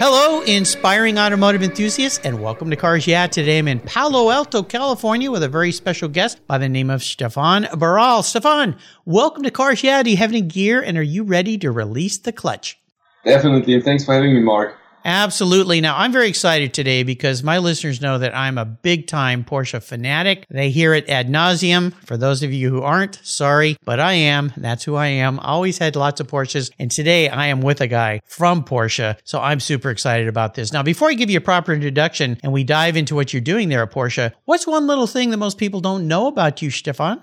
Hello, inspiring automotive enthusiasts, and welcome to Cars Yeah. Today I'm in Palo Alto, California, with a very special guest by the name of Stefan Baral. Stefan, welcome to Cars Yeah. Do you have any gear, and are you ready to release the clutch? Definitely, thanks for having me, Mark. Absolutely. Now, I'm very excited today because my listeners know that I'm a big time Porsche fanatic. They hear it ad nauseum. For those of you who aren't, sorry, but I am. That's who I am. Always had lots of Porsches. And today I am with a guy from Porsche. So I'm super excited about this. Now, before I give you a proper introduction and we dive into what you're doing there at Porsche, what's one little thing that most people don't know about you, Stefan?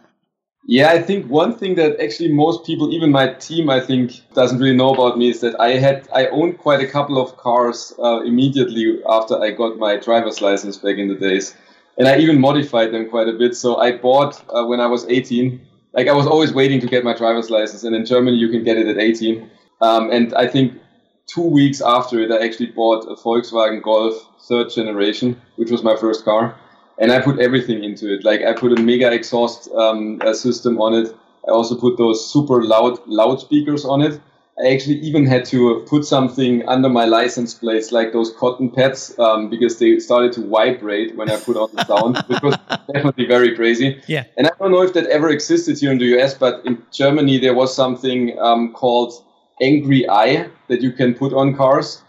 Yeah, I think one thing that actually most people, even my team, I think doesn't really know about me is that I had I owned quite a couple of cars uh, immediately after I got my driver's license back in the days, and I even modified them quite a bit. So I bought uh, when I was 18. Like I was always waiting to get my driver's license, and in Germany you can get it at 18. Um, and I think two weeks after it, I actually bought a Volkswagen Golf third generation, which was my first car and I put everything into it. Like I put a mega exhaust um, system on it. I also put those super loud loudspeakers on it. I actually even had to put something under my license plates, like those cotton pads, um, because they started to vibrate when I put on the sound, which was definitely very crazy. Yeah. And I don't know if that ever existed here in the US, but in Germany there was something um, called Angry Eye that you can put on cars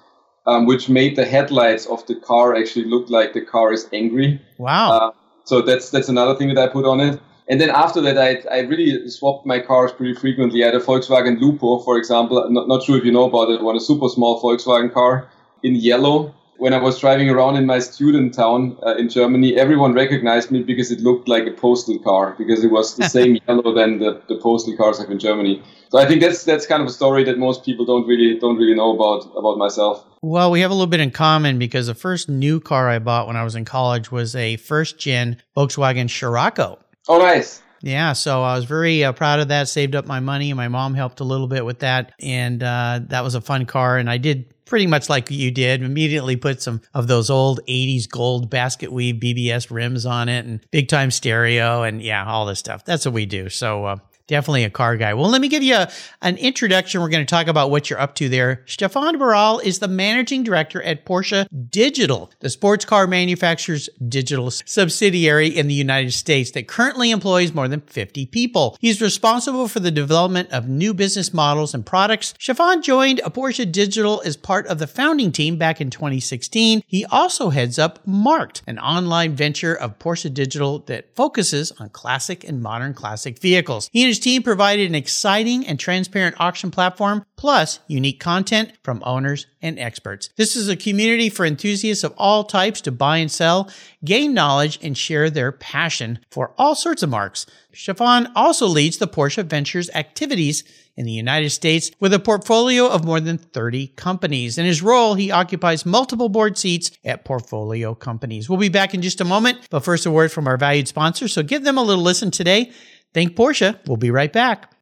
um, which made the headlights of the car actually look like the car is angry. Wow. Uh, so that's that's another thing that I put on it. And then after that, I, I really swapped my cars pretty frequently. I had a Volkswagen Lupo, for example. Not, not sure if you know about it. One a super small Volkswagen car in yellow when I was driving around in my student town uh, in Germany, everyone recognized me because it looked like a postal car because it was the same yellow than the, the postal cars have in Germany. So I think that's that's kind of a story that most people don't really don't really know about about myself. Well, we have a little bit in common because the first new car I bought when I was in college was a first gen Volkswagen Scirocco. Oh, nice. Yeah, so I was very uh, proud of that. Saved up my money, my mom helped a little bit with that, and uh, that was a fun car. And I did pretty much like you did. Immediately put some of those old 80s gold basket weave BBS rims on it and big time stereo and yeah, all this stuff. That's what we do. So, uh, Definitely a car guy. Well, let me give you a, an introduction. We're going to talk about what you're up to there. Stefan Baral is the managing director at Porsche Digital, the sports car manufacturer's digital subsidiary in the United States that currently employs more than 50 people. He's responsible for the development of new business models and products. Stefan joined Porsche Digital as part of the founding team back in 2016. He also heads up Marked, an online venture of Porsche Digital that focuses on classic and modern classic vehicles. He and team provided an exciting and transparent auction platform, plus unique content from owners and experts. This is a community for enthusiasts of all types to buy and sell, gain knowledge, and share their passion for all sorts of marks. Stefan also leads the Porsche Ventures activities in the United States with a portfolio of more than 30 companies. In his role, he occupies multiple board seats at portfolio companies. We'll be back in just a moment, but first a word from our valued sponsor. So give them a little listen today. Think Porsche. We'll be right back.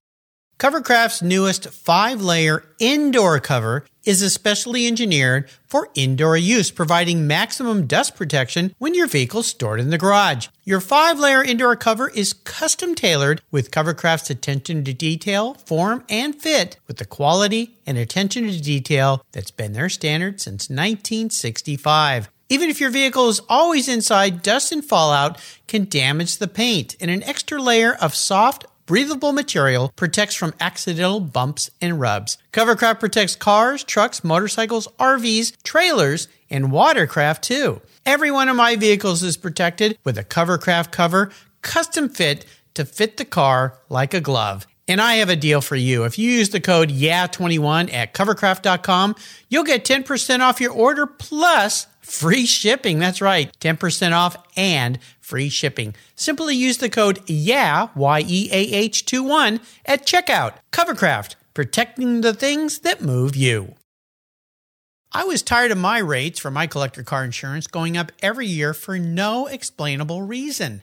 Covercraft's newest five layer indoor cover is especially engineered for indoor use, providing maximum dust protection when your vehicle's stored in the garage. Your five layer indoor cover is custom tailored with Covercraft's attention to detail, form, and fit with the quality and attention to detail that's been their standard since 1965. Even if your vehicle is always inside, dust and fallout can damage the paint, and an extra layer of soft, breathable material protects from accidental bumps and rubs. Covercraft protects cars, trucks, motorcycles, RVs, trailers, and watercraft too. Every one of my vehicles is protected with a Covercraft cover, custom fit to fit the car like a glove. And I have a deal for you. If you use the code YEAH21 at covercraft.com, you'll get 10% off your order plus free shipping. That's right, 10% off and free shipping. Simply use the code YEAH, Y E A H 2 1 at checkout. Covercraft, protecting the things that move you. I was tired of my rates for my collector car insurance going up every year for no explainable reason.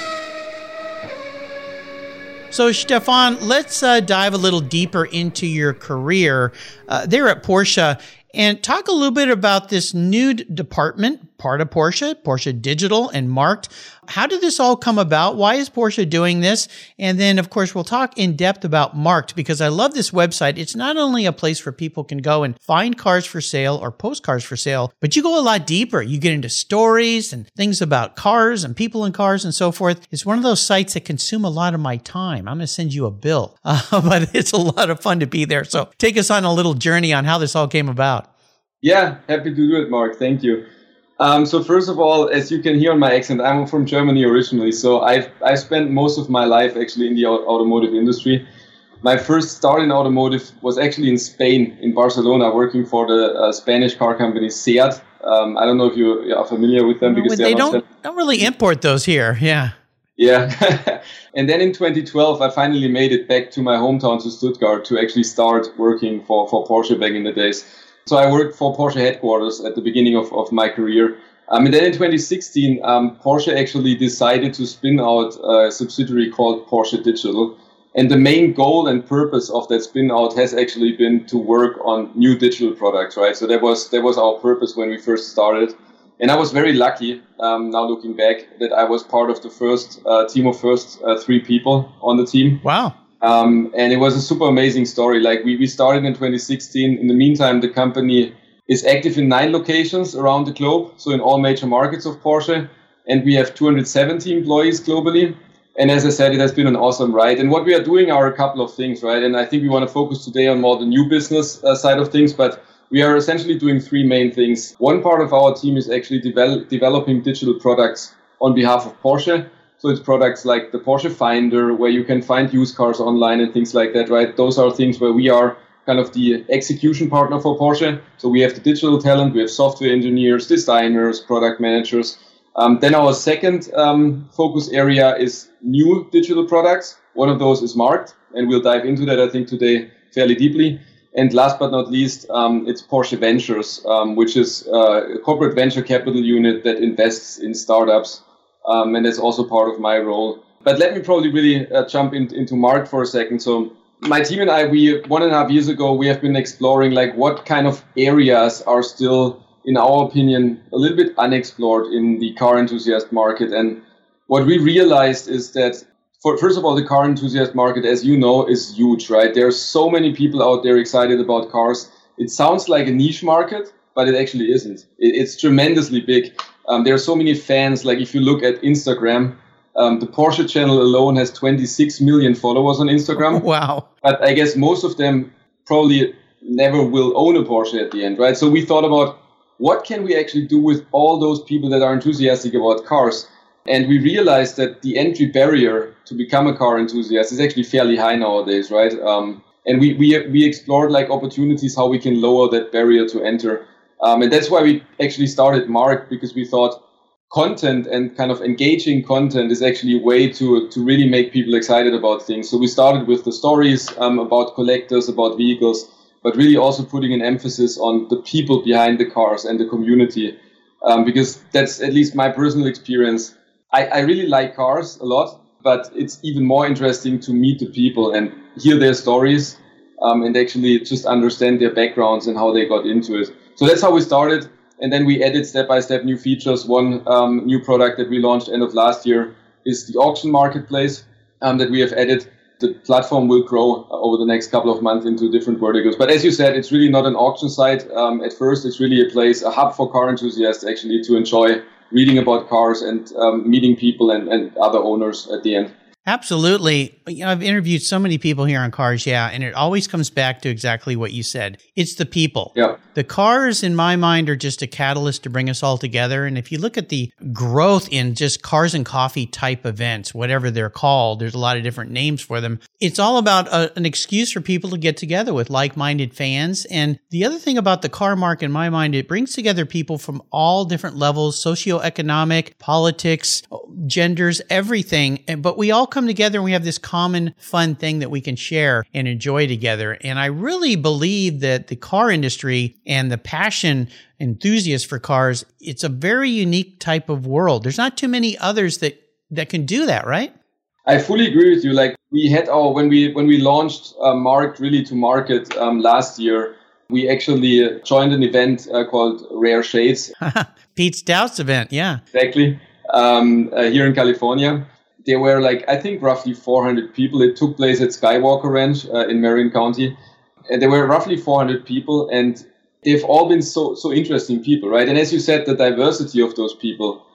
So, Stefan, let's uh, dive a little deeper into your career uh, there at Porsche. And talk a little bit about this new department, part of Porsche, Porsche Digital and Marked. How did this all come about? Why is Porsche doing this? And then, of course, we'll talk in depth about Marked because I love this website. It's not only a place where people can go and find cars for sale or post cars for sale, but you go a lot deeper. You get into stories and things about cars and people in cars and so forth. It's one of those sites that consume a lot of my time. I'm going to send you a bill, uh, but it's a lot of fun to be there. So take us on a little journey on how this all came about. Yeah, happy to do it, Mark. Thank you. Um, so first of all, as you can hear on my accent, I'm from Germany originally. So I've I spent most of my life actually in the automotive industry. My first start in automotive was actually in Spain, in Barcelona, working for the uh, Spanish car company SEAT. Um, I don't know if you are familiar with them because they don't don't really import those here. Yeah. Yeah. and then in 2012, I finally made it back to my hometown to Stuttgart to actually start working for, for Porsche back in the days. So I worked for Porsche headquarters at the beginning of, of my career. Um, and then in 2016, um, Porsche actually decided to spin out a subsidiary called Porsche Digital. And the main goal and purpose of that spin out has actually been to work on new digital products, right? So that was that was our purpose when we first started. And I was very lucky, um, now looking back, that I was part of the first uh, team of first uh, three people on the team. Wow. Um, and it was a super amazing story. Like we, we started in 2016. In the meantime, the company is active in nine locations around the globe, so in all major markets of Porsche. And we have 270 employees globally. And as I said, it has been an awesome ride. And what we are doing are a couple of things, right? And I think we want to focus today on more the new business uh, side of things, but we are essentially doing three main things. One part of our team is actually devel- developing digital products on behalf of Porsche. So it's products like the Porsche Finder, where you can find used cars online and things like that, right? Those are things where we are kind of the execution partner for Porsche. So we have the digital talent, we have software engineers, designers, product managers. Um, then our second um, focus area is new digital products. One of those is Marked, and we'll dive into that, I think, today fairly deeply. And last but not least, um, it's Porsche Ventures, um, which is uh, a corporate venture capital unit that invests in startups um, and that's also part of my role. But let me probably really uh, jump in, into Mark for a second. So my team and I, we one and a half years ago, we have been exploring like what kind of areas are still, in our opinion, a little bit unexplored in the car enthusiast market. And what we realized is that, for, first of all, the car enthusiast market, as you know, is huge, right? There are so many people out there excited about cars. It sounds like a niche market, but it actually isn't. It, it's tremendously big. Um, there are so many fans. Like if you look at Instagram, um, the Porsche channel alone has 26 million followers on Instagram. Wow. But I guess most of them probably never will own a Porsche at the end, right? So we thought about what can we actually do with all those people that are enthusiastic about cars? And we realized that the entry barrier to become a car enthusiast is actually fairly high nowadays, right? Um, and we, we, we explored like opportunities how we can lower that barrier to enter. Um, and that's why we actually started Mark because we thought content and kind of engaging content is actually a way to to really make people excited about things. So we started with the stories um, about collectors, about vehicles, but really also putting an emphasis on the people behind the cars and the community, um, because that's at least my personal experience. I, I really like cars a lot, but it's even more interesting to meet the people and hear their stories um, and actually just understand their backgrounds and how they got into it. So that's how we started and then we added step by step new features. One um, new product that we launched end of last year is the auction marketplace um, that we have added. The platform will grow over the next couple of months into different verticals. But as you said, it's really not an auction site. Um, at first, it's really a place, a hub for car enthusiasts actually to enjoy reading about cars and um, meeting people and, and other owners at the end. Absolutely. You know, I've interviewed so many people here on cars, yeah, and it always comes back to exactly what you said. It's the people. Yeah. The cars, in my mind, are just a catalyst to bring us all together. And if you look at the growth in just cars and coffee type events, whatever they're called, there's a lot of different names for them. It's all about a, an excuse for people to get together with like minded fans. And the other thing about the car mark, in my mind, it brings together people from all different levels socioeconomic, politics, genders, everything. But we all come together and we have this common fun thing that we can share and enjoy together. And I really believe that the car industry and the passion enthusiasts for cars, it's a very unique type of world. There's not too many others that, that can do that, right? I fully agree with you. Like we had our when we when we launched uh, Mark really to market um, last year, we actually joined an event uh, called Rare Shades. Pete Stout's event, yeah, exactly. Um, uh, here in California, there were like I think roughly 400 people. It took place at Skywalker Ranch uh, in Marin County, and there were roughly 400 people, and they've all been so so interesting people, right? And as you said, the diversity of those people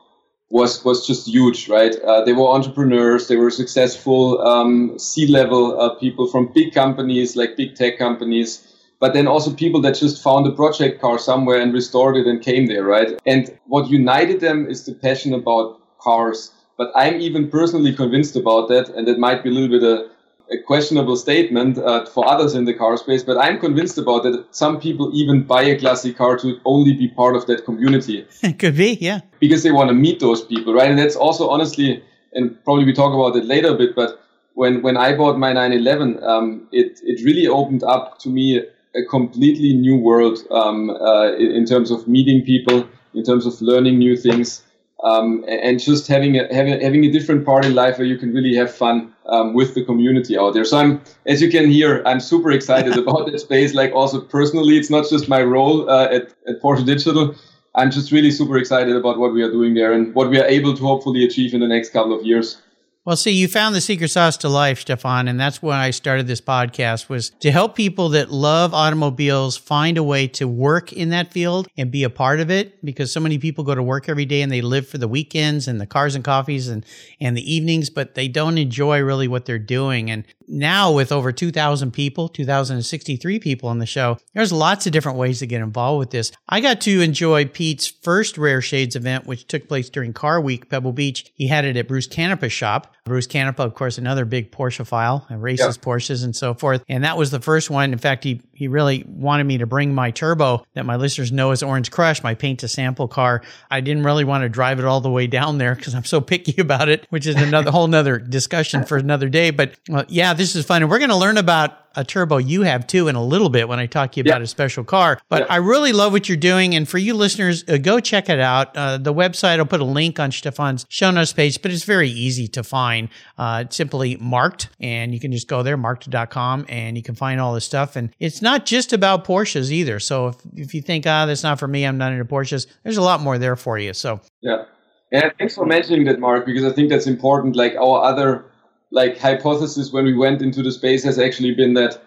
was was just huge, right? Uh, they were entrepreneurs, they were successful um, C-level uh, people from big companies like big tech companies, but then also people that just found a project car somewhere and restored it and came there, right? And what united them is the passion about cars but I'm even personally convinced about that, and it might be a little bit a, a questionable statement uh, for others in the car space, but I'm convinced about that. Some people even buy a classic car to only be part of that community. It could be, yeah. Because they want to meet those people, right? And that's also honestly, and probably we talk about it later a bit, but when, when I bought my 911, um, it, it really opened up to me a completely new world um, uh, in, in terms of meeting people, in terms of learning new things um, and just having a, having, having a different part in life where you can really have fun um, with the community out there. So I'm, as you can hear, I'm super excited about that space. Like also personally, it's not just my role uh, at, at Porsche Digital. I'm just really super excited about what we are doing there and what we are able to hopefully achieve in the next couple of years. Well, see, you found the secret sauce to life, Stefan, and that's why I started this podcast was to help people that love automobiles find a way to work in that field and be a part of it because so many people go to work every day and they live for the weekends and the cars and coffees and, and the evenings, but they don't enjoy really what they're doing. And now with over 2,000 people, 2,063 people on the show, there's lots of different ways to get involved with this. I got to enjoy Pete's first Rare Shades event, which took place during Car Week, Pebble Beach. He had it at Bruce Canepa's shop. Bruce Canepa, of course, another big Porsche file, and races yeah. Porsches and so forth. And that was the first one. In fact, he he really wanted me to bring my turbo that my listeners know as Orange Crush, my paint to sample car. I didn't really want to drive it all the way down there because I'm so picky about it, which is another whole nother discussion for another day. But uh, yeah, this is fun. And we're going to learn about a turbo you have too in a little bit when I talk to you about a special car. But I really love what you're doing. And for you listeners, uh, go check it out. Uh, the website, I'll put a link on Stefan's show notes page, but it's very easy to find. Uh, it's simply marked and you can just go there, marked.com and you can find all this stuff. And it's not just about Porsches either. So if, if you think, ah, that's not for me, I'm not into Porsches, there's a lot more there for you. So, yeah. Yeah, thanks for mentioning that, Mark, because I think that's important. Like our other like hypothesis when we went into the space has actually been that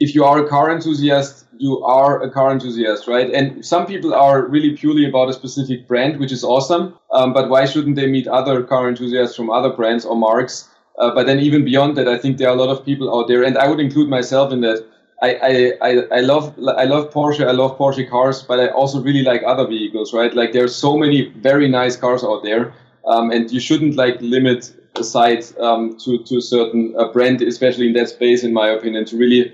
if you are a car enthusiast, you are a car enthusiast, right? And some people are really purely about a specific brand, which is awesome. Um, but why shouldn't they meet other car enthusiasts from other brands or marks? Uh, but then even beyond that, I think there are a lot of people out there, and I would include myself in that. I, I, I, love I love Porsche. I love Porsche cars, but I also really like other vehicles, right? Like there's so many very nice cars out there, um, and you shouldn't like limit aside um, to to a certain uh, brand, especially in that space, in my opinion, to really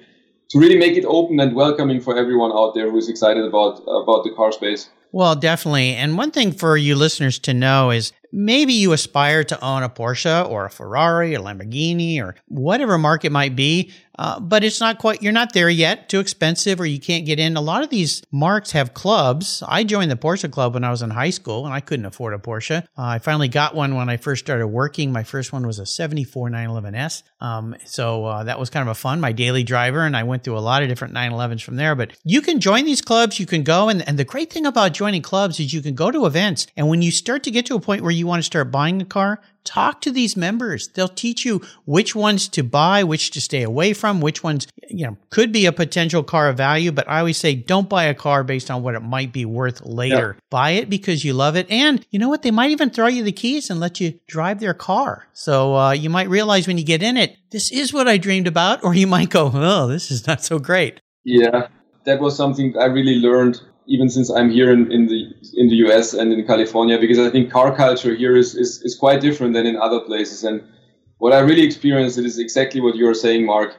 to really make it open and welcoming for everyone out there who is excited about about the car space. Well, definitely. And one thing for you listeners to know is maybe you aspire to own a Porsche or a Ferrari, a Lamborghini, or whatever mark it might be. Uh, but it's not quite, you're not there yet, too expensive, or you can't get in. A lot of these marks have clubs. I joined the Porsche Club when I was in high school and I couldn't afford a Porsche. Uh, I finally got one when I first started working. My first one was a 74 911S. Um, so uh, that was kind of a fun, my daily driver. And I went through a lot of different 911s from there. But you can join these clubs, you can go. And, and the great thing about joining clubs is you can go to events. And when you start to get to a point where you want to start buying a car, talk to these members. They'll teach you which ones to buy, which to stay away from, which ones, you know, could be a potential car of value. But I always say don't buy a car based on what it might be worth later. Yeah. Buy it because you love it. And you know what? They might even throw you the keys and let you drive their car. So uh, you might realize when you get in it, this is what I dreamed about. Or you might go, oh, this is not so great. Yeah. That was something I really learned even since I'm here in, in the in the US and in California, because I think car culture here is, is, is quite different than in other places. And what I really experienced it is exactly what you're saying, Mark,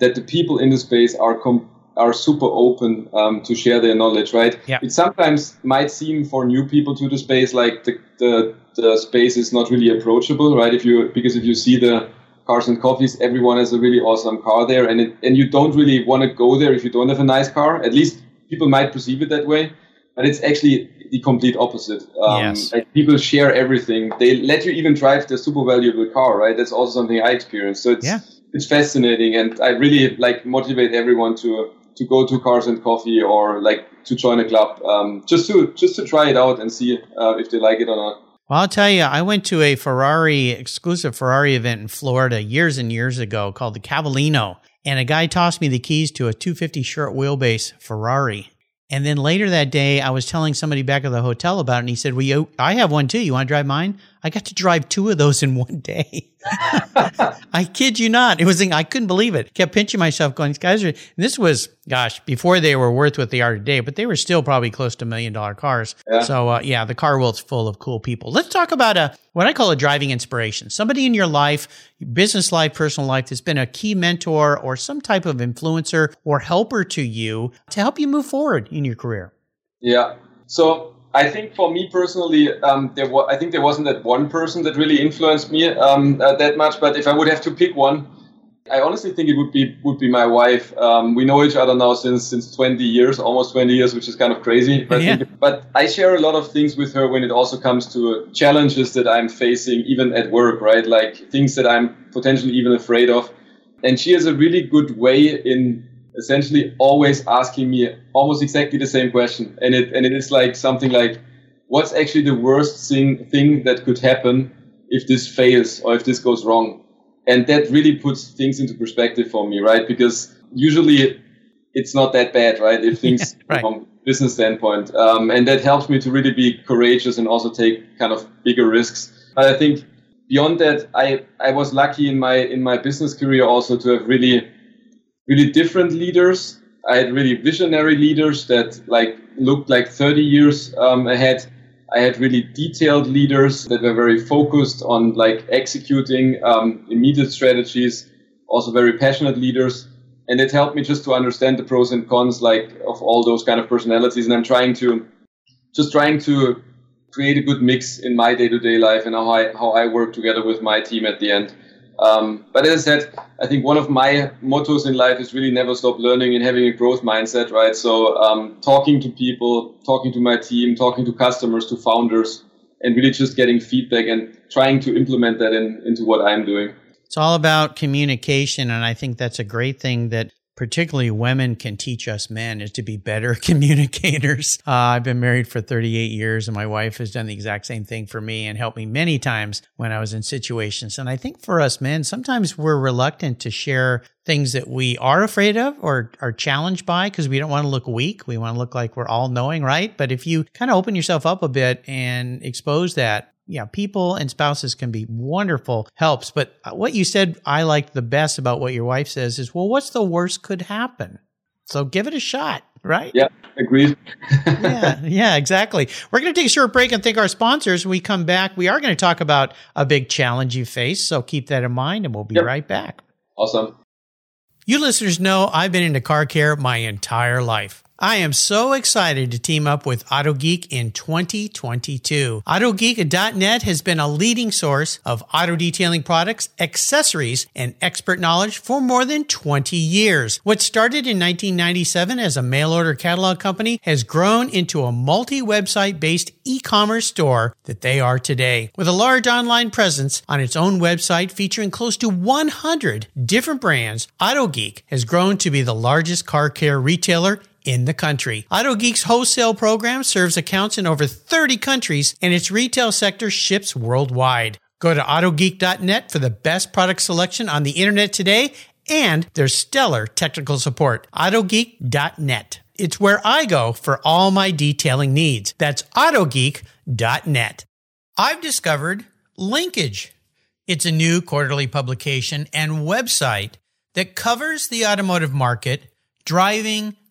that the people in the space are com- are super open um, to share their knowledge, right? Yeah. It sometimes might seem for new people to the space like the, the the space is not really approachable, right? If you because if you see the cars and coffees, everyone has a really awesome car there, and it, and you don't really want to go there if you don't have a nice car. At least people might perceive it that way, but it's actually the complete opposite. Um, yes. Like people share everything. They let you even drive their super valuable car, right? That's also something I experienced. So it's yeah. it's fascinating, and I really like motivate everyone to to go to Cars and Coffee or like to join a club, um, just to just to try it out and see uh, if they like it or not. Well, I'll tell you, I went to a Ferrari exclusive Ferrari event in Florida years and years ago called the Cavallino and a guy tossed me the keys to a 250 short wheelbase Ferrari. And then later that day, I was telling somebody back at the hotel about it, and he said, "Well, you, I have one too. You want to drive mine?" I got to drive two of those in one day. I kid you not. It was I couldn't believe it. Kept pinching myself, going, "These guys are." this was, gosh, before they were worth what they are today, but they were still probably close to million dollar cars. Yeah. So uh, yeah, the car world's full of cool people. Let's talk about a what I call a driving inspiration. Somebody in your life, business life, personal life, that's been a key mentor or some type of influencer or helper to you to help you move forward in your career. Yeah. So I think for me personally, um, there was, I think there wasn't that one person that really influenced me um, uh, that much. But if I would have to pick one, I honestly think it would be would be my wife. Um, we know each other now since since 20 years, almost 20 years, which is kind of crazy. But, yeah. but I share a lot of things with her when it also comes to challenges that I'm facing, even at work, right? Like things that I'm potentially even afraid of. And she has a really good way in essentially always asking me almost exactly the same question, and it and it is like something like, "What's actually the worst thing thing that could happen if this fails or if this goes wrong?" And that really puts things into perspective for me, right? Because usually it's not that bad, right? If things yeah, right. from business standpoint, um, and that helps me to really be courageous and also take kind of bigger risks. But I think beyond that, I I was lucky in my in my business career also to have really really different leaders. I had really visionary leaders that like looked like 30 years um, ahead. I had really detailed leaders that were very focused on like executing um, immediate strategies. Also very passionate leaders, and it helped me just to understand the pros and cons like of all those kind of personalities. And I'm trying to just trying to create a good mix in my day-to-day life and how I how I work together with my team at the end. Um, but as I said, I think one of my mottos in life is really never stop learning and having a growth mindset, right? So um, talking to people, talking to my team, talking to customers, to founders, and really just getting feedback and trying to implement that in, into what I'm doing. It's all about communication. And I think that's a great thing that particularly women can teach us men is to be better communicators. Uh, I've been married for 38 years and my wife has done the exact same thing for me and helped me many times when I was in situations. And I think for us men, sometimes we're reluctant to share things that we are afraid of or are challenged by because we don't want to look weak. We want to look like we're all knowing, right? But if you kind of open yourself up a bit and expose that, yeah, people and spouses can be wonderful helps. But uh, what you said I liked the best about what your wife says is, well, what's the worst could happen? So give it a shot, right? Yeah, agreed. yeah, yeah, exactly. We're going to take a short break and thank our sponsors. When we come back, we are going to talk about a big challenge you face. So keep that in mind and we'll be yep. right back. Awesome. You listeners know I've been into car care my entire life. I am so excited to team up with AutoGeek in 2022. AutoGeek.net has been a leading source of auto detailing products, accessories, and expert knowledge for more than 20 years. What started in 1997 as a mail order catalog company has grown into a multi website based e commerce store that they are today. With a large online presence on its own website featuring close to 100 different brands, AutoGeek has grown to be the largest car care retailer in the country. AutoGeek's wholesale program serves accounts in over 30 countries and its retail sector ships worldwide. Go to autogeek.net for the best product selection on the internet today and their stellar technical support. autogeek.net. It's where I go for all my detailing needs. That's autogeek.net. I've discovered Linkage. It's a new quarterly publication and website that covers the automotive market, driving,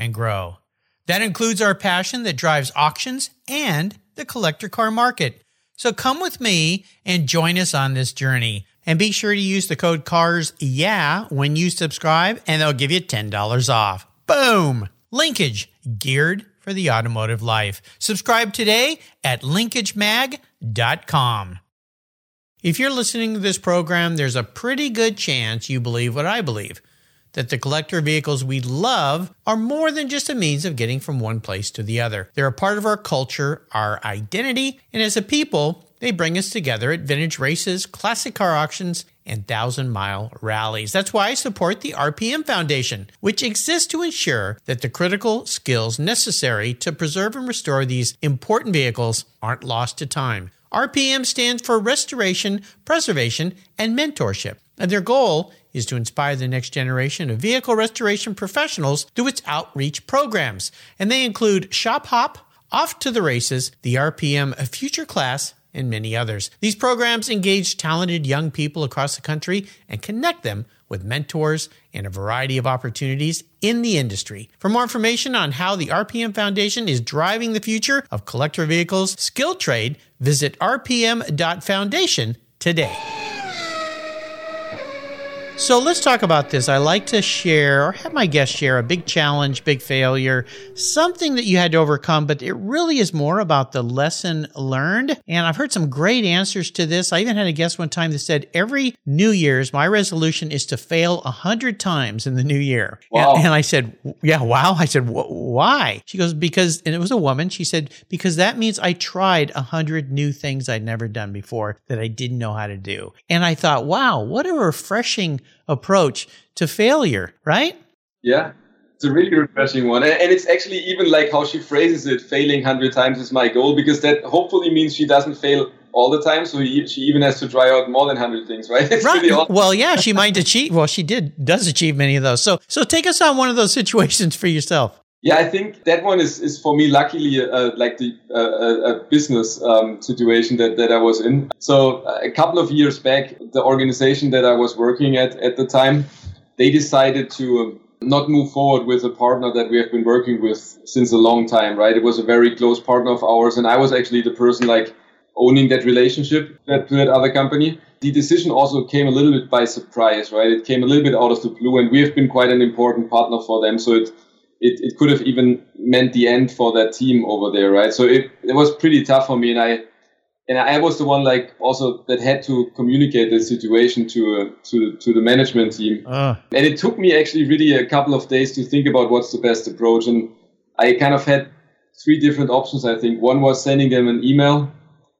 and grow. That includes our passion that drives auctions and the collector car market. So come with me and join us on this journey. And be sure to use the code CARS yeah when you subscribe, and they'll give you $10 off. Boom! Linkage, geared for the automotive life. Subscribe today at linkagemag.com. If you're listening to this program, there's a pretty good chance you believe what I believe that the collector vehicles we love are more than just a means of getting from one place to the other. They're a part of our culture, our identity, and as a people, they bring us together at vintage races, classic car auctions, and thousand mile rallies. That's why I support the RPM Foundation, which exists to ensure that the critical skills necessary to preserve and restore these important vehicles aren't lost to time. RPM stands for Restoration, Preservation, and Mentorship, and their goal is to inspire the next generation of vehicle restoration professionals through its outreach programs. And they include Shop Hop, Off to the Races, the RPM Future Class, and many others. These programs engage talented young people across the country and connect them with mentors and a variety of opportunities in the industry. For more information on how the RPM Foundation is driving the future of collector vehicles skill trade, visit rpm.foundation today. So let's talk about this. I like to share or have my guests share a big challenge, big failure, something that you had to overcome, but it really is more about the lesson learned. And I've heard some great answers to this. I even had a guest one time that said, every New Year's, my resolution is to fail a hundred times in the new year. Wow. And, and I said, yeah, wow. I said, why? She goes, because, and it was a woman. She said, because that means I tried a hundred new things I'd never done before that I didn't know how to do. And I thought, wow, what a refreshing approach to failure, right? Yeah, it's a really refreshing one. And, it's actually even like how she phrases it failing 100 times is my goal, because that hopefully means she doesn't fail all the time. So he, she even has to try out more than 100 things, right? It's right. Awesome. Well, yeah, she might achieve. Well, she did, does achieve many of those. So, so take us on one of those situations for yourself. Yeah, I think that one is, is for me, luckily, uh, like the uh, a business um, situation that, that I was in. So uh, a couple of years back, the organization that I was working at at the time, they decided to um, not move forward with a partner that we have been working with since a long time, right? It was a very close partner of ours, and I was actually the person like owning that relationship that, to that other company. The decision also came a little bit by surprise, right? It came a little bit out of the blue, and we have been quite an important partner for them. So it it, it could have even meant the end for that team over there, right? So it, it was pretty tough for me, and I and I was the one like also that had to communicate the situation to uh, to to the management team, uh. and it took me actually really a couple of days to think about what's the best approach, and I kind of had three different options. I think one was sending them an email,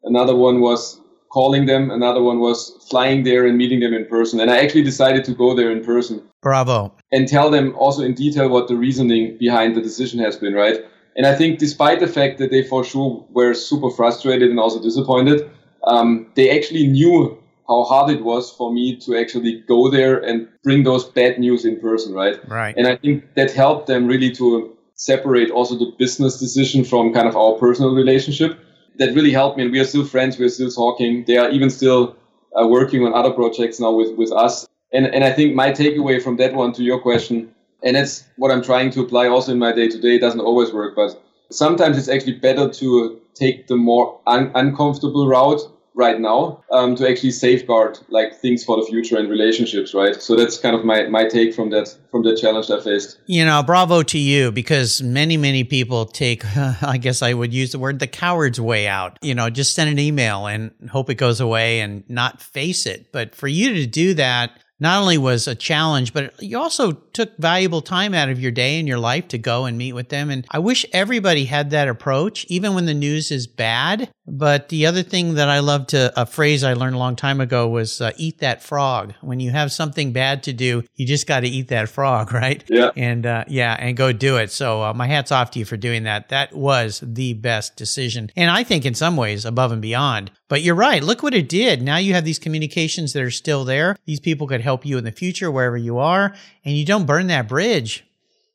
another one was calling them. Another one was flying there and meeting them in person. And I actually decided to go there in person. Bravo. And tell them also in detail what the reasoning behind the decision has been, right? And I think despite the fact that they for sure were super frustrated and also disappointed, um, they actually knew how hard it was for me to actually go there and bring those bad news in person, right? Right. And I think that helped them really to separate also the business decision from kind of our personal relationship. That really helped me, and we are still friends. We are still talking. They are even still uh, working on other projects now with with us. And and I think my takeaway from that one to your question, and that's what I'm trying to apply also in my day to day. Doesn't always work, but sometimes it's actually better to take the more un- uncomfortable route right now um, to actually safeguard like things for the future and relationships right? So that's kind of my, my take from that from the challenge i faced. You know bravo to you because many many people take i guess i would use the word the coward's way out. You know just send an email and hope it goes away and not face it. But for you to do that not only was a challenge, but you also took valuable time out of your day and your life to go and meet with them. And I wish everybody had that approach, even when the news is bad. But the other thing that I love to, a phrase I learned a long time ago was uh, eat that frog. When you have something bad to do, you just got to eat that frog, right? Yeah. And uh, yeah, and go do it. So uh, my hat's off to you for doing that. That was the best decision. And I think in some ways above and beyond. But you're right. Look what it did. Now you have these communications that are still there. These people could help you in the future wherever you are, and you don't burn that bridge,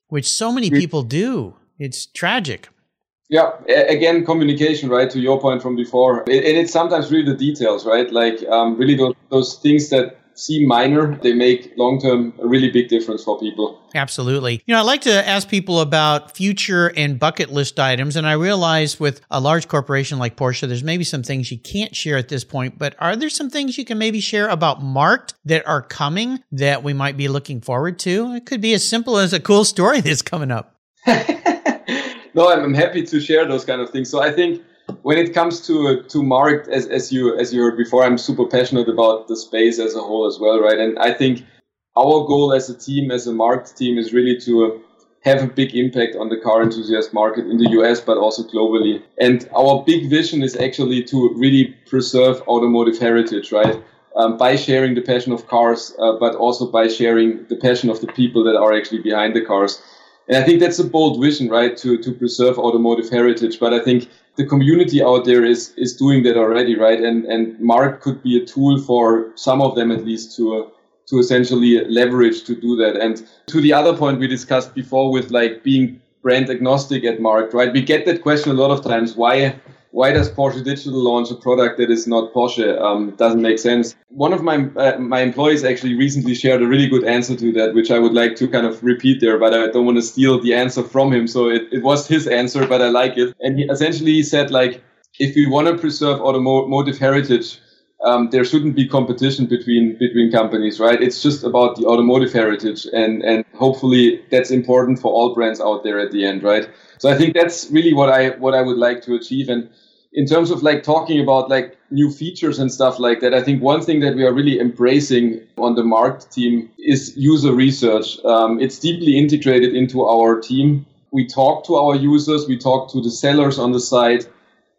which so many people do. It's tragic. Yeah, again, communication, right? To your point from before, and it's sometimes really the details, right? Like um, really those, those things that seem minor, they make long term a really big difference for people. Absolutely. You know, I like to ask people about future and bucket list items. And I realize with a large corporation like Porsche, there's maybe some things you can't share at this point, but are there some things you can maybe share about Marked that are coming that we might be looking forward to? It could be as simple as a cool story that's coming up. no, I'm happy to share those kind of things. So I think when it comes to to marked as, as you as you heard before i'm super passionate about the space as a whole as well right? And i think our goal as a team as a marked team is really to have a big impact on the car enthusiast market in the us but also globally. And our big vision is actually to really preserve automotive heritage right? Um, by sharing the passion of cars uh, but also by sharing the passion of the people that are actually behind the cars and I think that's a bold vision, right, to, to preserve automotive heritage. But I think the community out there is is doing that already, right? And and Mark could be a tool for some of them at least to uh, to essentially leverage to do that. And to the other point we discussed before with like being brand agnostic at Mark, right? We get that question a lot of times. Why why does Porsche Digital launch a product that is not Porsche? Um, doesn't make sense. One of my uh, my employees actually recently shared a really good answer to that, which I would like to kind of repeat there, but I don't want to steal the answer from him. So it, it was his answer, but I like it. And he essentially said like, if we want to preserve automotive heritage, um, there shouldn't be competition between between companies, right? It's just about the automotive heritage, and and hopefully that's important for all brands out there at the end, right? So I think that's really what I what I would like to achieve, and in terms of like talking about like new features and stuff like that, I think one thing that we are really embracing on the Marked team is user research. Um, it's deeply integrated into our team. We talk to our users, we talk to the sellers on the site,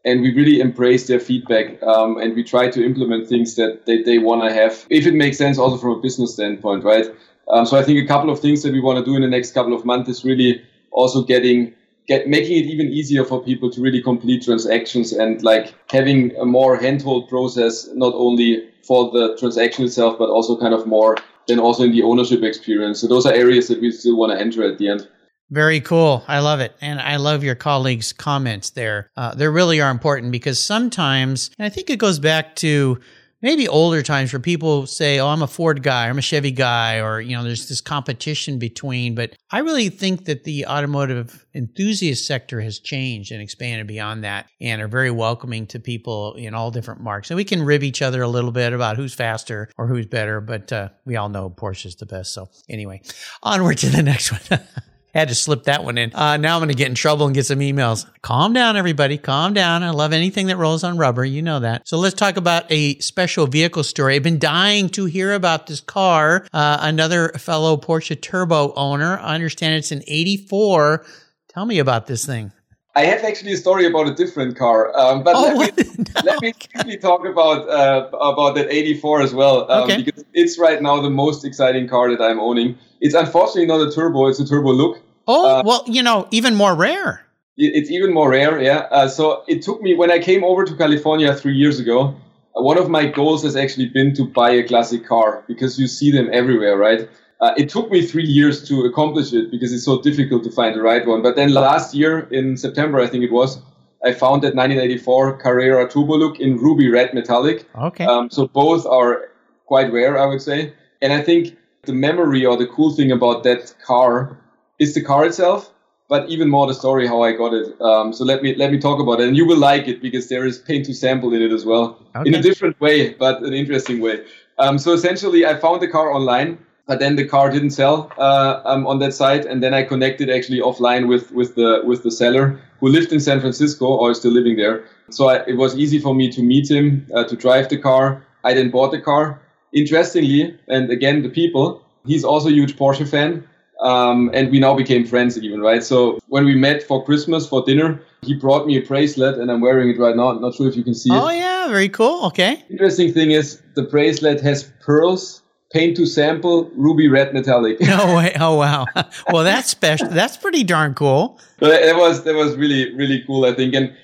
and we really embrace their feedback. Um, and we try to implement things that they, they want to have, if it makes sense, also from a business standpoint, right? Um, so I think a couple of things that we want to do in the next couple of months is really also getting get making it even easier for people to really complete transactions and like having a more handhold process, not only for the transaction itself, but also kind of more than also in the ownership experience. So those are areas that we still want to enter at the end. Very cool. I love it. And I love your colleagues' comments there. Uh, they really are important because sometimes, and I think it goes back to maybe older times where people say, "Oh, I'm a Ford guy, I'm a Chevy guy," or you know, there's this competition between. But I really think that the automotive enthusiast sector has changed and expanded beyond that, and are very welcoming to people in all different marks. And we can rib each other a little bit about who's faster or who's better, but uh, we all know Porsche's the best. So anyway, onward to the next one. had to slip that one in. Uh, now I'm going to get in trouble and get some emails. Calm down, everybody. Calm down. I love anything that rolls on rubber. You know that. So let's talk about a special vehicle story. I've been dying to hear about this car. Uh, another fellow Porsche Turbo owner. I understand it's an 84. Tell me about this thing. I have actually a story about a different car, um, but oh, let, me, no. let me quickly talk about uh, about that 84 as well, um, okay. because it's right now the most exciting car that I'm owning. It's unfortunately not a turbo; it's a turbo look. Oh, uh, well, you know, even more rare. It's even more rare, yeah. Uh, so it took me when I came over to California three years ago. one of my goals has actually been to buy a classic car because you see them everywhere, right? Uh, it took me three years to accomplish it because it's so difficult to find the right one. But then last year in September, I think it was, I found that 1984 Carrera Turbo Look in ruby red metallic. Okay. Um, so both are quite rare, I would say. And I think the memory or the cool thing about that car is the car itself, but even more the story how I got it. Um, so let me let me talk about it, and you will like it because there is paint to sample in it as well, Okay. in a different way, but an interesting way. Um, so essentially, I found the car online, but then the car didn't sell uh, um, on that site, and then I connected actually offline with with the with the seller who lived in San Francisco or is still living there. So I, it was easy for me to meet him, uh, to drive the car. I then bought the car. Interestingly, and again the people, he's also a huge Porsche fan. Um, and we now became friends even, right? So when we met for Christmas for dinner, he brought me a bracelet, and I'm wearing it right now. Not sure if you can see Oh it. Oh, yeah, very cool. Okay. Interesting thing is the bracelet has pearls, paint to sample, ruby red metallic. No way. Oh wow. well, that's special. That's pretty darn cool. But that was that was really really cool, I think, and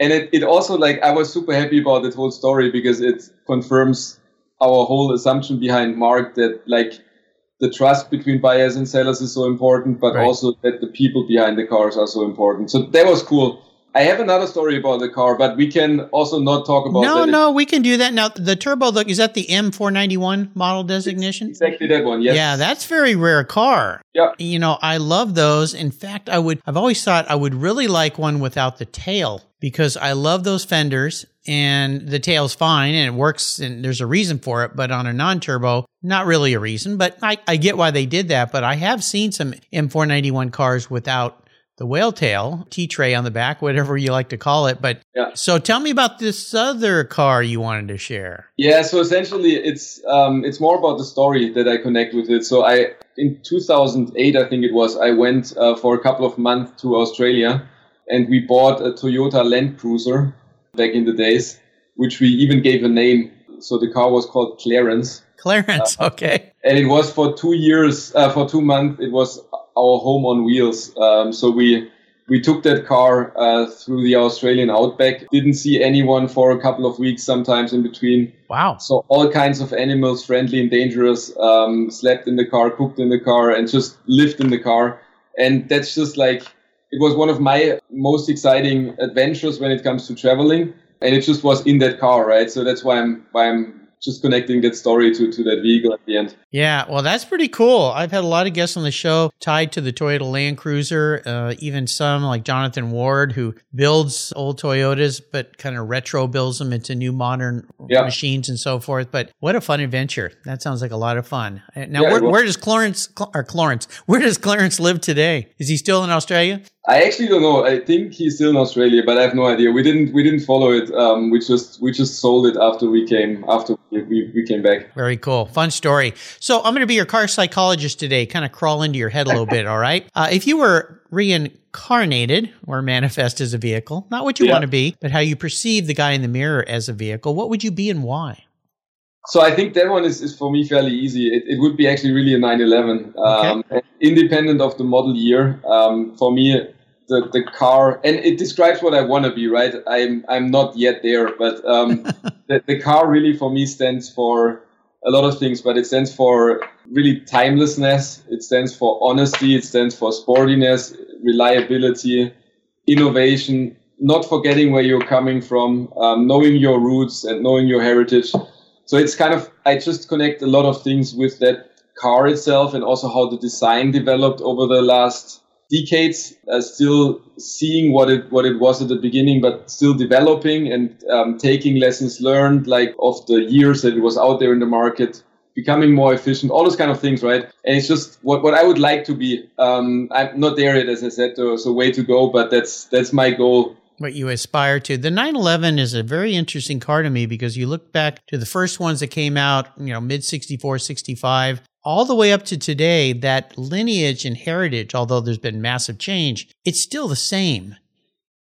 and it, it also like I was super happy about that whole story because it confirms our whole assumption behind Mark that like the trust between buyers and sellers is so important, but Right. also that the people behind the cars are so important. So that was cool. I have another story about the car, but we can also not talk about No, that. no, we can do that now. The turbo look is that the M491 model designation? Exactly that one. Yes. Yeah, that's very rare car. Yeah. You know, I love those. In fact, I would I've always thought I would really like one without the tail because I love those fenders and the tail's fine and it works and there's a reason for it, but on a non-turbo, not really a reason, but I, I get why they did that, but I have seen some M491 cars without the whale tail, tea tray on the back, whatever you like to call it. But Yeah. so tell me about this other car you wanted to share. Yeah, so essentially it's um, it's more about the story that I connect with it. So I in 2008 I think it was I went uh, for a couple of months to Australia and we bought a Toyota Land Cruiser back in the days, which we even gave a name. So the car was called Clarence, Clarence, okay. and it was for two years, uh, for two months. It was our home on wheels. Um, so we we took that car uh, through the Australian outback. Didn't see anyone for a couple of weeks, sometimes in between. Wow. So all kinds of animals, friendly and dangerous, um, slept in the car, cooked in the car, and just lived in the car. And that's just like it was one of my most exciting adventures when it comes to traveling. And it just was in that car, right? So that's why I'm why I'm just connecting that story to, to that vehicle at the end. Yeah, well, that's pretty cool. I've had a lot of guests on the show tied to the Toyota Land Cruiser, uh, even some like Jonathan Ward, who builds old Toyotas, but kind of retro builds them into new modern Yeah. machines and so forth. But what a fun adventure! That sounds like a lot of fun. Uh, Now, Yeah, where, where does Clarence or Clarence? Where does Clarence live today? Is he still in Australia? I actually don't know. I think he's still in Australia, but I have no idea. We didn't we didn't follow it. Um, we just we just sold it after we came after we, we, came back. Very cool. Fun story. So I'm going to be your car psychologist today, kind of crawl into your head a little bit. All right. Uh, if you were reincarnated or manifest as a vehicle, not what you Yeah. want to be, but how you perceive the guy in the mirror as a vehicle, what would you be and why? So I think that one is, is for me fairly easy. It, it would be actually really a 911. Um, Independent of the model year, um, for me, the, the car, and it describes what I want to be, right? I'm, I'm not yet there, but um, the, the car really for me stands for a lot of things, but it stands for really timelessness. It stands for honesty. It stands for sportiness, reliability, innovation, not forgetting where you're coming from, um, knowing your roots and knowing your heritage. So it's kind of, I just connect a lot of things with that car itself and also how the design developed over the last decades, uh, still seeing what it, what it was at the beginning, but still developing and um, taking lessons learned, like of the years that it was out there in the market, becoming more efficient, all those kind of things, right? And it's just what, what I would like to be. Um, I'm not there yet, as I said, so so way to go, but that's, that's my goal What you aspire to. The 911 is a very interesting car to me because you look back to the first ones that came out, you know, mid 64, 65, all the way up to today, that lineage and heritage, although there's been massive change, it's still the same.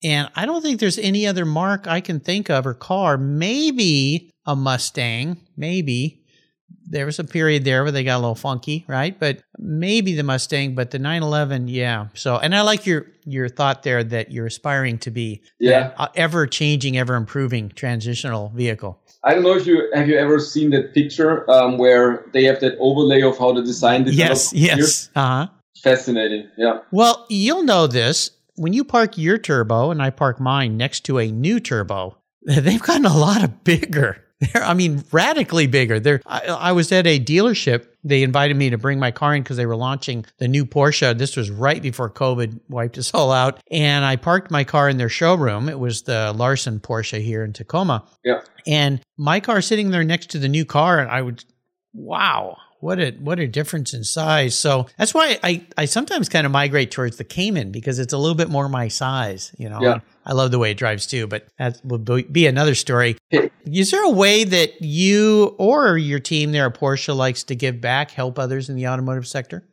And I don't think there's any other mark I can think of or car, maybe a Mustang, maybe, there was a period there where they got a little funky, right? But maybe the Mustang, but the 911, yeah. So, and I like your your thought there that you're aspiring to be yeah uh, ever changing, ever improving transitional vehicle. I don't know if you have you ever seen that picture um, where they have that overlay of how the design Yes, yes. Uh huh. Fascinating. Yeah. Well, you'll know this when you park your turbo and I park mine next to a new turbo. They've gotten a lot of bigger. They're, I mean, radically bigger. They're, I, I was at a dealership. They invited me to bring my car in because they were launching the new Porsche. This was right before COVID wiped us all out. And I parked my car in their showroom. It was the Larson Porsche here in Tacoma. Yeah. And my car sitting there next to the new car, and I would, wow, what a what a difference in size. So that's why I, I sometimes kind of migrate towards the Cayman because it's a little bit more my size. You know, Yeah. I love the way it drives too, but that will be be another story. Is there a way that you or your team there at Porsche likes to give back, help others in the automotive sector?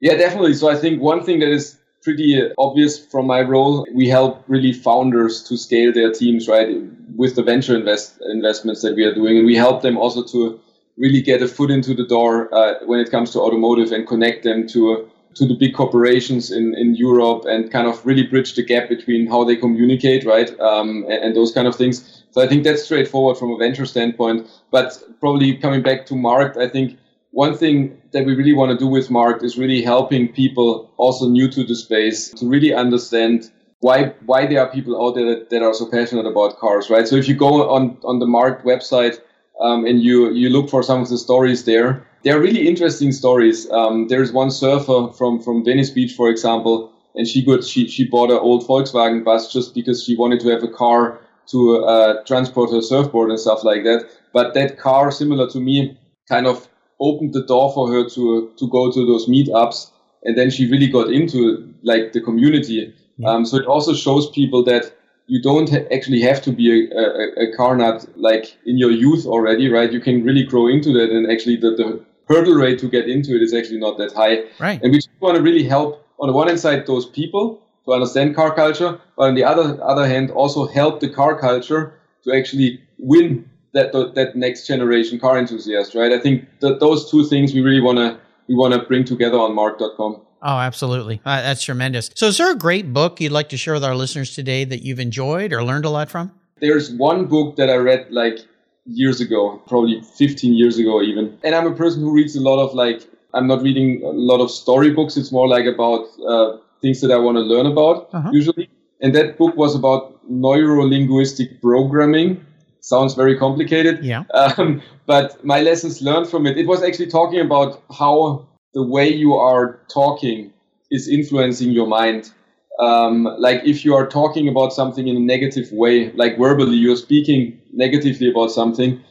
Yeah, definitely. So I think one thing that is pretty uh, obvious from my role, we help really founders to scale their teams, right? With the venture invest investments that we are doing, and we help them also to really get a foot into the door uh, when it comes to automotive and connect them to to the big corporations in, in Europe and kind of really bridge the gap between how they communicate, right? Um, and, and those kind of things. So I think that's straightforward from a venture standpoint. But probably coming back to Mark, I think one thing that we really want to do with Mark is really helping people also new to the space to really understand why why there are people out there that, that are so passionate about cars, right? So if you go on on the Mark website um, and you you look for some of the stories there, they are really interesting stories. Um, there's one surfer from from Venice Beach, for example, and she got she she bought an old Volkswagen bus just because she wanted to have a car to uh, transport her surfboard and stuff like that. But that car, similar to me, kind of opened the door for her to to go to those meetups, and then she really got into like the community. Um, so it also shows people that you don't ha- actually have to be a, a, a car nut like in your youth already, right? You can really grow into that, and actually the, the hurdle rate to get into it is actually not that high. Right. And we just want to really help on the one hand side those people to understand car culture, but on the other other hand also help the car culture to actually win that that next generation car enthusiast, right? I think that those two things we really want to we want to bring together on mark.com. Oh, absolutely. Uh, that's tremendous. So, is there a great book you'd like to share with our listeners today that you've enjoyed or learned a lot from? There's one book that I read like years ago, probably 15 years ago even. And I'm a person who reads a lot of like, I'm not reading a lot of storybooks. It's more like about uh, things that I want to learn about Uh-huh. usually. And that book was about neuro-linguistic programming. Sounds very complicated. Yeah. Um, but my lessons learned from it, it was actually talking about how the way you are talking is influencing your mind. Um, like if you are talking about something in a negative way, like verbally, you're speaking negatively about something,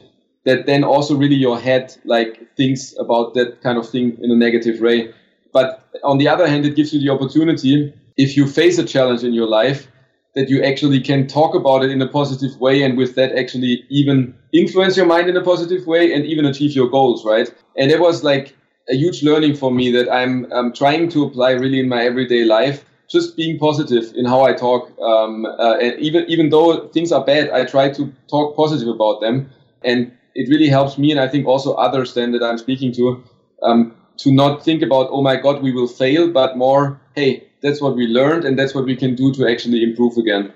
that then also really your head like thinks about that kind of thing in a negative way. But on the other hand, it gives you the opportunity if you face a challenge in your life that you actually can talk about it in a positive way and with that actually even influence your mind in a positive way and even achieve your goals, right? And it was like a huge learning for me that I'm, I'm trying to apply really in my everyday life. Just being positive in how I talk, um, uh, and even even though things are bad, I try to talk positive about them, and it really helps me, and I think also others then that I'm speaking to, um, to not think about oh my god we will fail, but more hey that's what we learned and that's what we can do to actually improve again.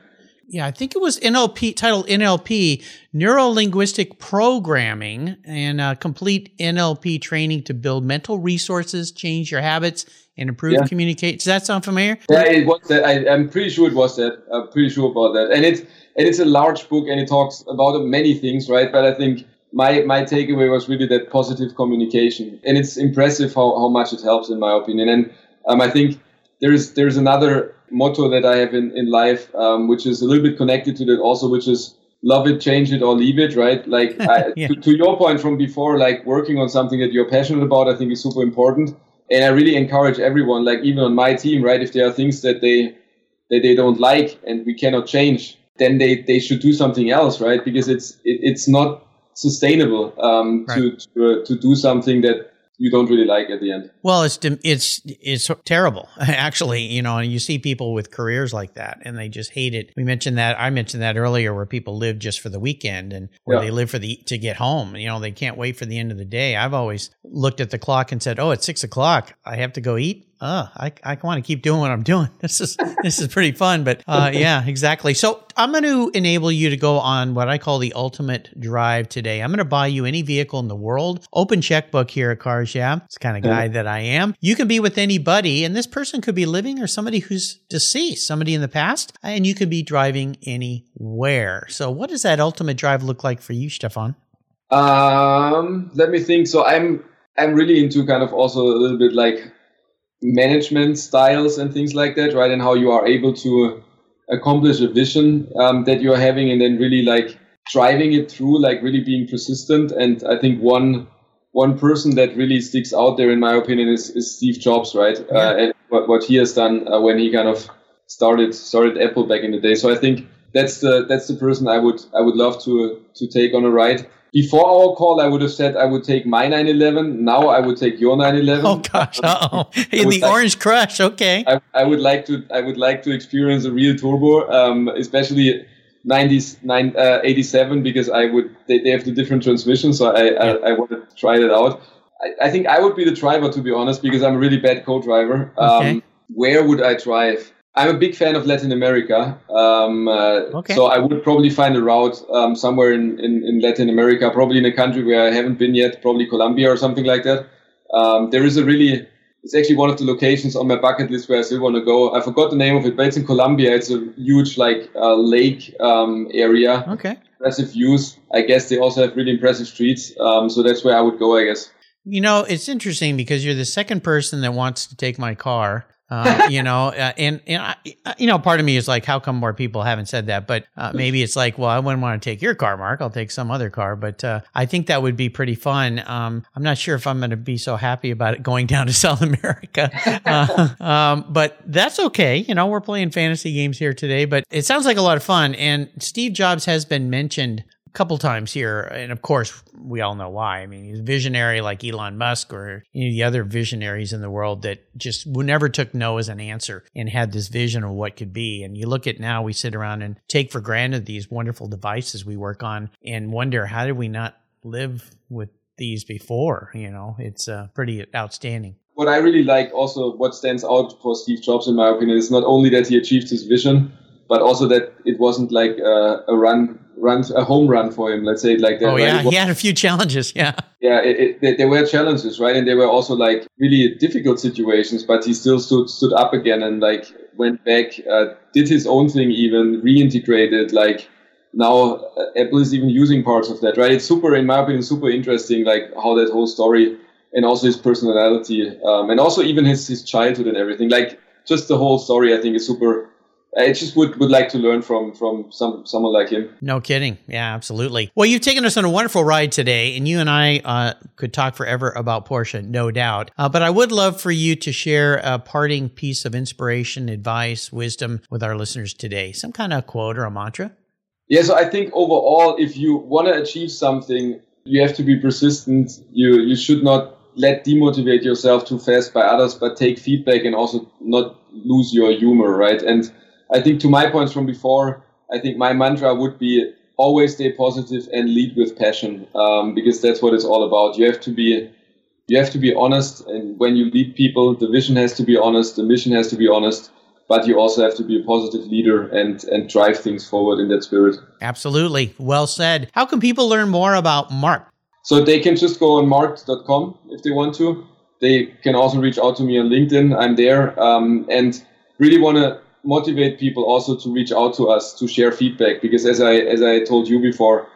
Yeah, I think it was NLP, titled NLP, Neuro Linguistic Programming, and uh, complete NLP training to build mental resources, change your habits, and improve Yeah. communicate. Does that sound familiar? Yeah, it was that. I, I'm pretty sure it was that. I'm pretty sure about that. And it's and it's a large book and it talks about many things, right? But I think my my takeaway was really that positive communication, and it's impressive how, how much it helps, in my opinion. And um, I think there's there's another motto that I have in in life, um, which is a little bit connected to that also, which is love it, change it, or leave it, right? Like I, Yeah. to, to your point from before, like working on something that you're passionate about, I think is super important. And I really encourage everyone, like even on my team, right? If there are things that they that they don't like and we cannot change, then they, they should do something else, right? Because it's it, it's not sustainable um, to to, uh, to do something that you don't really like at the end. Well, it's it's it's terrible actually. You know, and you see people with careers like that, and they just hate it. We mentioned that I mentioned that earlier, where people live just for the weekend and where yeah. they live for the to get home. You know, they can't wait for the end of the day. I've always looked at the clock and said, "Oh, it's six o'clock. I have to go eat." Oh, I, I want to keep doing what I'm doing. This is this is pretty fun. But uh, yeah, exactly. So I'm going to enable you to go on what I call the ultimate drive today. I'm going to buy you any vehicle in the world. Open checkbook here at Cars Yeah. It's the kind of guy that I am. You can be with anybody, and this person could be living or somebody who's deceased, somebody in the past, and you could be driving anywhere. So what does that ultimate drive look like for you, Stefan? Um, let me think. So I'm I'm really into kind of also a little bit like management styles and things like that, right? And how you are able to accomplish a vision um, that you're having and then really like driving it through, like really being persistent. And I think one one person that really sticks out there, in my opinion, is, is Steve Jobs, right? Yeah. Uh, and what, what he has done uh, when he kind of started started Apple back in the day. So I think that's the that's the person I would I would love to to take on a ride before our call, I would have said I would take my 911. Now I would take your 911. Oh gosh! Oh, hey, the like, Orange Crush. Okay. I, I, would like to. I would like to experience a real turbo, um, especially 90s, nine, uh, 87, because I would. They, they have the different transmission, so I I, I want to try that out. I, I, think I would be the driver, to be honest, because I'm a really bad co-driver. Um, okay. Where would I drive? I'm a big fan of Latin America. Um, uh, okay. So I would probably find a route um, somewhere in, in, in, Latin America, probably in a country where I haven't been yet, probably Colombia or something like that. Um, there is a really, it's actually one of the locations on my bucket list where I still want to go. I forgot the name of it, but it's in Colombia. It's a huge like uh, lake um, area. Okay. Impressive views. I guess they also have really impressive streets. Um, so that's where I would go, I guess. You know, it's interesting because you're the second person that wants to take my car. Uh, you know, uh, and and I, you know, part of me is like, how come more people haven't said that? But uh, maybe it's like, well, I wouldn't want to take your car, Mark. I'll take some other car. But uh, I think that would be pretty fun. Um, I'm not sure if I'm going to be so happy about it going down to South America, uh, um, but that's okay. You know, we're playing fantasy games here today, but it sounds like a lot of fun. And Steve Jobs has been mentioned couple times here, and of course we all know why. I mean, he's visionary like Elon Musk or any of the other visionaries in the world that just never took no as an answer and had this vision of what could be. And you look at now, we sit around and take for granted these wonderful devices we work on and wonder how did we not live with these before? You know, it's uh, pretty outstanding what I really like also what stands out for Steve Jobs in my opinion is not only that he achieved his vision, but also that it wasn't like a, a run run a home run for him. Let's say like that. Oh yeah, he had a few challenges. Yeah. Yeah, it, it, there were challenges, right? And they were also like really difficult situations, but he still stood stood up again and like went back, uh, did his own thing, even reintegrated. Like now, uh, Apple is even using parts of that, right? It's super, in my opinion, super interesting, like how that whole story and also his personality, um, and also even his his childhood and everything. Like just the whole story, I think is super I just would, would like to learn from from some someone like him. No kidding. Yeah, absolutely. Well, you've taken us on a wonderful ride today, and you and I uh, could talk forever about Porsche, no doubt. Uh, but I would love for you to share a parting piece of inspiration, advice, wisdom with our listeners today. Some kind of quote or a mantra. Yeah. So I think overall, if you want to achieve something, you have to be persistent. You you should not let demotivate yourself too fast by others, but take feedback and also not lose your humor, right? And I think to my points from before, I think my mantra would be always stay positive and lead with passion um, because that's what it's all about. You have to be you have to be honest, and when you lead people, the vision has to be honest, the mission has to be honest, but you also have to be a positive leader and and drive things forward in that spirit. Absolutely, well said. How can people learn more about Mark? So they can just go on mark.com if they want to. They can also reach out to me on LinkedIn. I'm there, um, and really want to motivate people also to reach out to us to share feedback because as I as I told you before,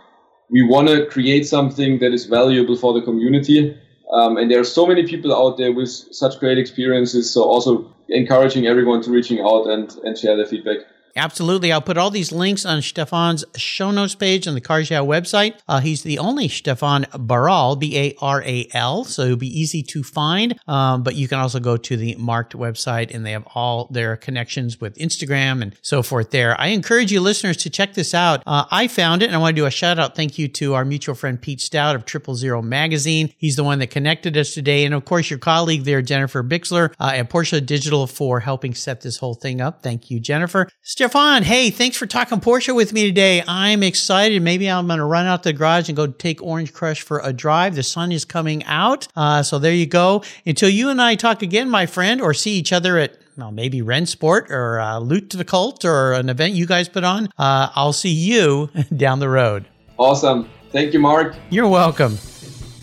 we want to create something that is valuable for the community. Um, and there are so many people out there with such great experiences. So also encouraging everyone to reaching out and, and share their feedback. Absolutely. I'll put all these links on Stefan's show notes page on the Cars Yeah website. Uh, he's the only Stefan Baral, B A R A L, so it'll be easy to find. Um, but you can also go to the Marked website and they have all their connections with Instagram and so forth there. I encourage you listeners to check this out. Uh, I found it and I want to do a shout out thank you to our mutual friend Pete Stout of Triple Zero Magazine. He's the one that connected us today. And of course, your colleague there, Jennifer Bixler uh, at Porsche Digital for helping set this whole thing up. Thank you, Jennifer. Stefan, hey, thanks for talking Porsche with me today. I'm excited. Maybe I'm going to run out the garage and go take Orange Crush for a drive. The sun is coming out. Uh, so there you go. Until you and I talk again, my friend, or see each other at well, maybe Rennsport or uh, Luftgekühlt or an event you guys put on, uh, I'll see you down the road. Awesome. Thank you, Mark. You're welcome.